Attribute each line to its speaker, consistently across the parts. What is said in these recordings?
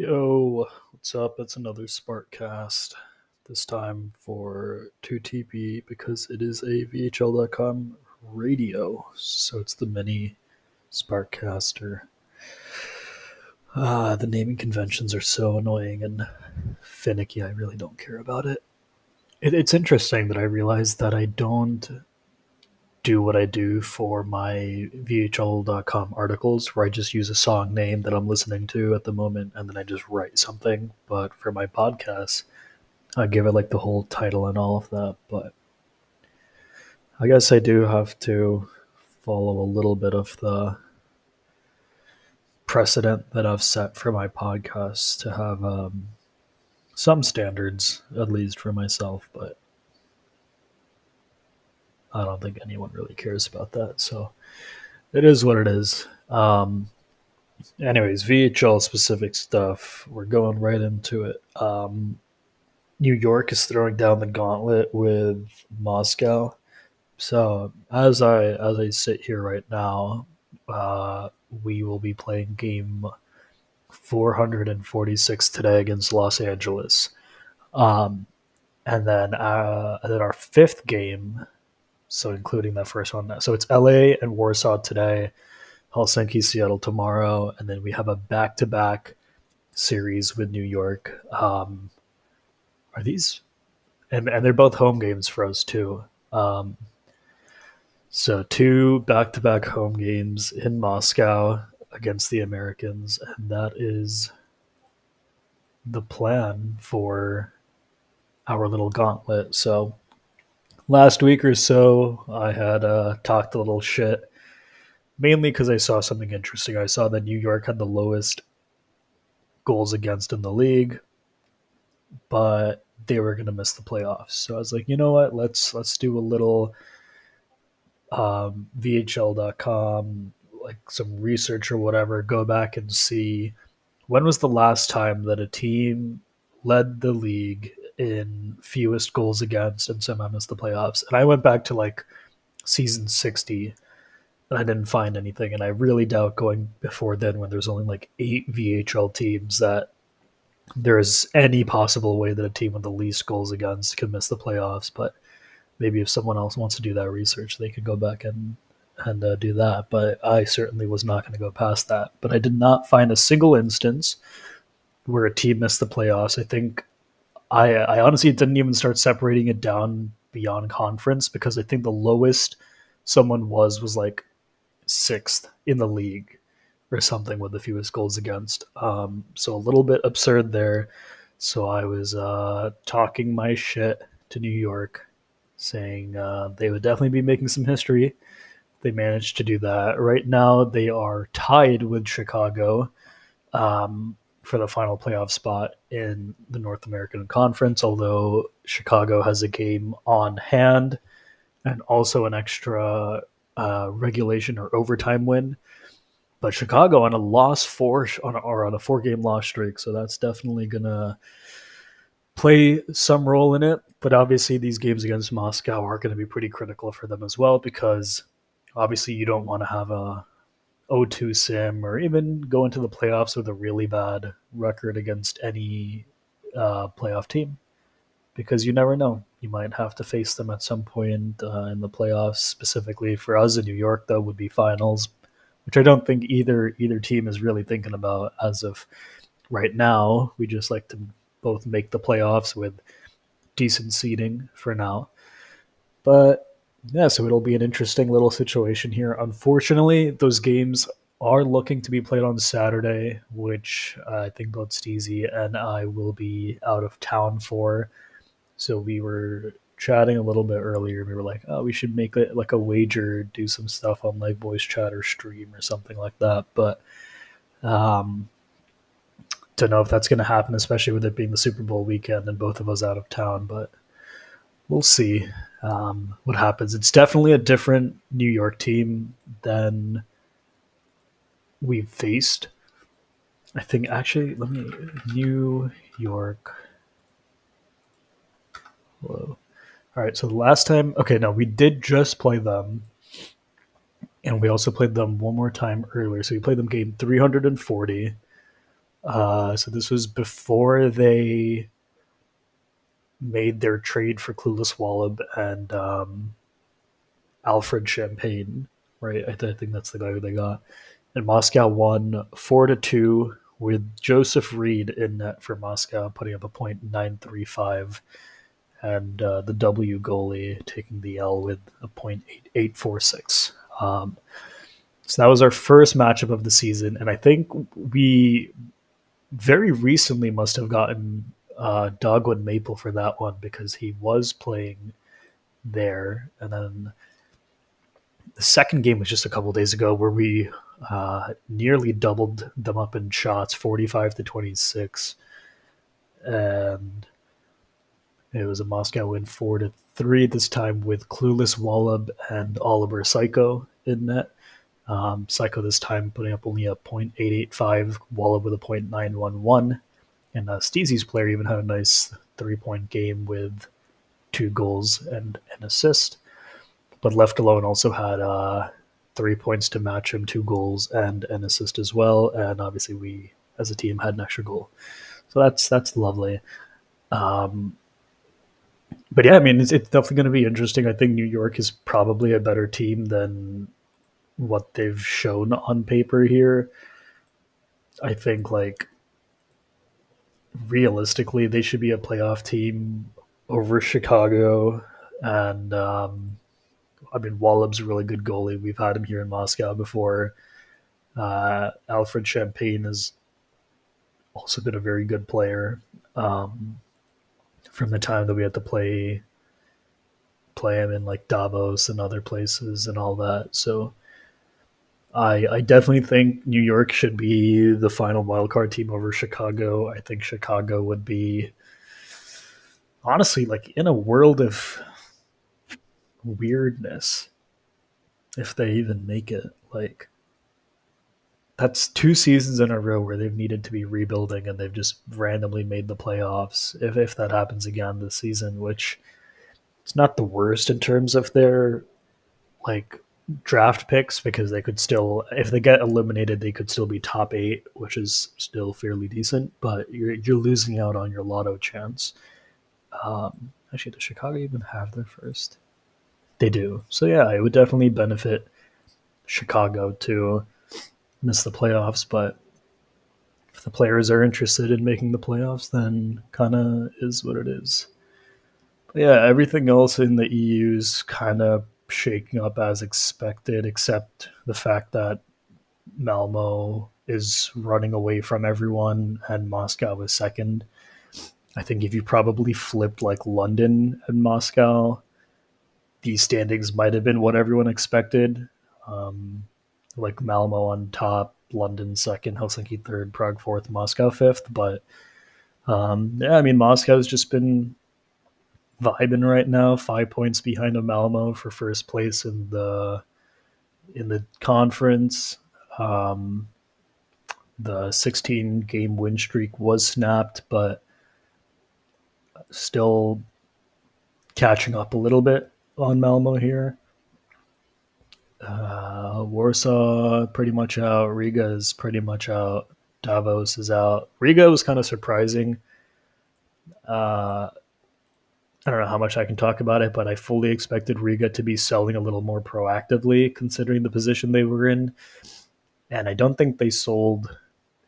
Speaker 1: Yo, what's up? It's another Spartcast. This time for 2TP because it is a VHL.com radio. So it's the mini Sparkcaster. Ah, the naming conventions are so annoying and finicky. I really don't care about it. it it's interesting that I realized that I don't do what I do for my VHL.com articles, where I just use a song name that I'm listening to at the moment and then I just write something. But for my podcast, I give it like the whole title and all of that. But I guess I do have to follow a little bit of the precedent that I've set for my podcast to have um, some standards, at least for myself. But I don't think anyone really cares about that. So it is what it is. Um, anyways, VHL specific stuff. We're going right into it. Um, New York is throwing down the gauntlet with Moscow. So as I as I sit here right now, uh, we will be playing game 446 today against Los Angeles, um, and then uh, and then our fifth game so including that first one. So it's LA and Warsaw today, Helsinki, Seattle tomorrow, and then we have a back-to-back series with New York. Um, are these? And and they're both home games for us too. Um, so two back-to-back home games in Moscow against the Americans, and that is the plan for our little gauntlet. So last week or so, I had uh, talked a little shit, mainly because I saw something interesting. I saw that New York had the lowest goals against in the league, but they were going to miss the playoffs. So I was like, you know what? Let's let's do a little um, VHL.com, like some research or whatever. Go back and see when was the last time that a team led the league in fewest goals against and somehow missed the playoffs. And I went back to like season 60 and I didn't find anything. And I really doubt going before then when there's only like eight VHL teams that there is any possible way that a team with the least goals against could miss the playoffs. But maybe if someone else wants to do that research, they could go back and and uh, do that. But I certainly was not going to go past that. But I did not find a single instance where a team missed the playoffs. I think I I honestly didn't even start separating it down beyond conference because I think the lowest someone was was like sixth in the league or something with the fewest goals against. Um, so a little bit absurd there. So I was uh, talking my shit to New York, saying uh, they would definitely be making some history. They managed to do that. Right now, they are tied with Chicago. Um, for the final playoff spot in the North American Conference, although Chicago has a game on hand and also an extra uh, regulation or overtime win. But Chicago on a loss four on a, or on a four game loss streak, so that's definitely gonna play some role in it. But obviously, these games against Moscow are going to be pretty critical for them as well because obviously you don't want to have a O2 sim or even go into the playoffs with a really bad record against any uh, playoff team because you never know. You might have to face them at some point uh, in the playoffs. Specifically for us in New York, though, would be finals, which I don't think either either team is really thinking about as of right now. We just like to both make the playoffs with decent seeding for now. But yeah, so it'll be an interesting little situation here. Unfortunately, those games are looking to be played on Saturday, which I think both Steezy and I will be out of town for. So we were chatting a little bit earlier. We were like, oh, we should make it like a wager, do some stuff on like voice chat or stream or something like that. But um, don't know if that's going to happen, especially with it being the Super Bowl weekend and both of us out of town. But we'll see um, what happens. It's definitely a different New York team than we've faced. I think actually, let me New York. Whoa. All right, so the last time, okay, no, we did just play them, and we also played them one more time earlier. So we played them game 340, Uh, so this was before they made their trade for Clueless Wallab and um, Alfred Champagne, right? I, th- I, think that's the guy who they got. And Moscow won four to two with Joseph Reed in net for Moscow, putting up a point nine three five, and uh, the W goalie taking the L with a point eight eight four six. Um, so that was our first matchup of the season, and I think we very recently must have gotten uh, Dogwood Maple for that one because he was playing there, and then the second game was just a couple days ago where we uh, nearly doubled them up in shots, forty-five to twenty-six, and it was a Moscow win four to three this time with Clueless Wallab and Oliver Psycho in net. Um, Psycho this time putting up only a .885, Wallab with a .911, and uh, Steezy's player even had a nice three-point game with two goals and an assist but left alone also had uh, three points to match him, two goals and an assist as well. And obviously, we as a team had an extra goal, so that's that's lovely. Um, but yeah, I mean, it's, it's definitely going to be interesting. I think New York is probably a better team than what they've shown on paper here. I think like realistically, they should be a playoff team over Chicago and um, I mean, Wallab's a really good goalie. We've had him here in Moscow before. Uh, Alfred Champagne has also been a very good player um, from the time that we had to play play him in like Davos and other places and all that. So I I definitely think New York should be the final wildcard team over Chicago. I think Chicago would be honestly like in a world of weirdness if they even make it. Like, that's two seasons in a row where they've needed to be rebuilding and they've just randomly made the playoffs. If if that happens again this season, which it's not the worst in terms of their like draft picks because they could still if they get eliminated they could still be top eight, which is still fairly decent, but you're you're losing out on your lotto chance. Um, actually, does Chicago even have their first? They do. So yeah, it would definitely benefit Chicago to miss the playoffs, but if the players are interested in making the playoffs, then kind of is what it is. But yeah, everything else in the EU's kind of shaking up as expected, except the fact that Malmo is running away from everyone and Moscow is second. I think if you probably flipped like London and Moscow, these standings might have been what everyone expected. Um, like Malmo on top, London second, Helsinki third, Prague fourth, Moscow fifth. But um, yeah, I mean, Moscow's just been vibing right now, five points behind Malmo for first place in the in the conference. Um, the 16 game win streak was snapped, but still catching up a little bit on Malmo here. Uh, Warsaw pretty much out. Riga is pretty much out. Davos is out. Riga was kind of surprising. Uh, I don't know how much I can talk about it, but I fully expected Riga to be selling a little more proactively, considering the position they were in. And I don't think they sold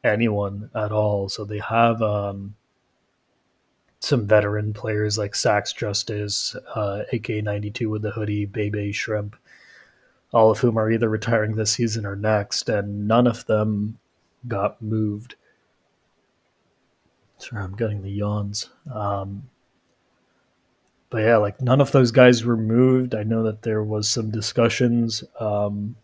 Speaker 1: anyone at all. So they have um, some veteran players like Sax Justice, uh, AK92 with the hoodie, Bebe Shrimp, all of whom are either retiring this season or next, and none of them got moved. Sorry, I'm getting the yawns. Um, but yeah, like none of those guys were moved. I know that there was some discussions um,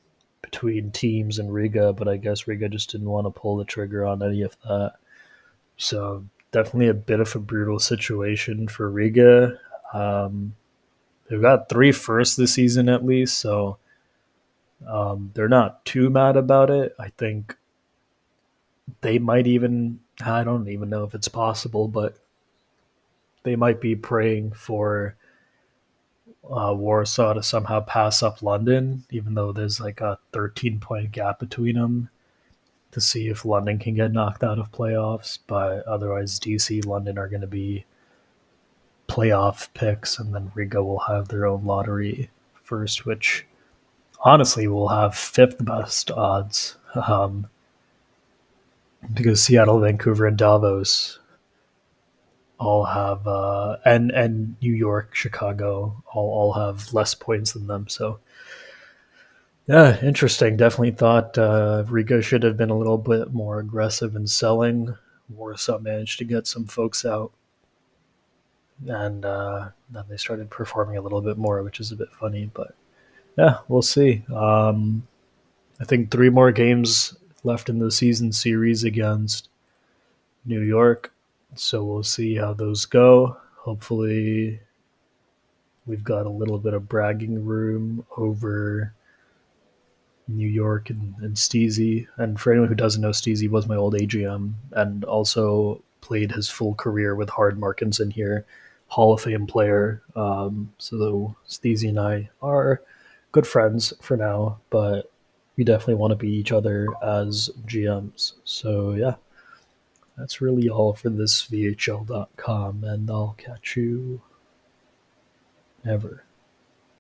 Speaker 1: between teams and Riga, but I guess Riga just didn't want to pull the trigger on any of that. So definitely a bit of a brutal situation for Riga. Um, they've got three firsts this season at least, so um, they're not too mad about it. I think they might even, I don't even know if it's possible, but they might be praying for uh, Warsaw to somehow pass up London, even though there's like a 13 point gap between them to see if London can get knocked out of playoffs, but otherwise DC, London are going to be playoff picks, and then Riga will have their own lottery first, which honestly will have fifth best odds. Um, because Seattle, Vancouver, and Davos all have uh, and and New York, Chicago all all have less points than them. So yeah, interesting. Definitely thought uh, Riga should have been a little bit more aggressive in selling. Warsaw managed to get some folks out, and uh, then they started performing a little bit more, which is a bit funny. But yeah, we'll see. Um, I think three more games left in the season series against New York. So we'll see how those go. Hopefully, we've got a little bit of bragging room over New York and, and Steezy. And for anyone who doesn't know, Steezy was my old AGM and also played his full career with Hard Markinson here, Hall of Fame player. Um, so Steezy and I are good friends for now, but we definitely want to be each other as GMs. So yeah, that's really all for this VHL.com, and I'll catch you never.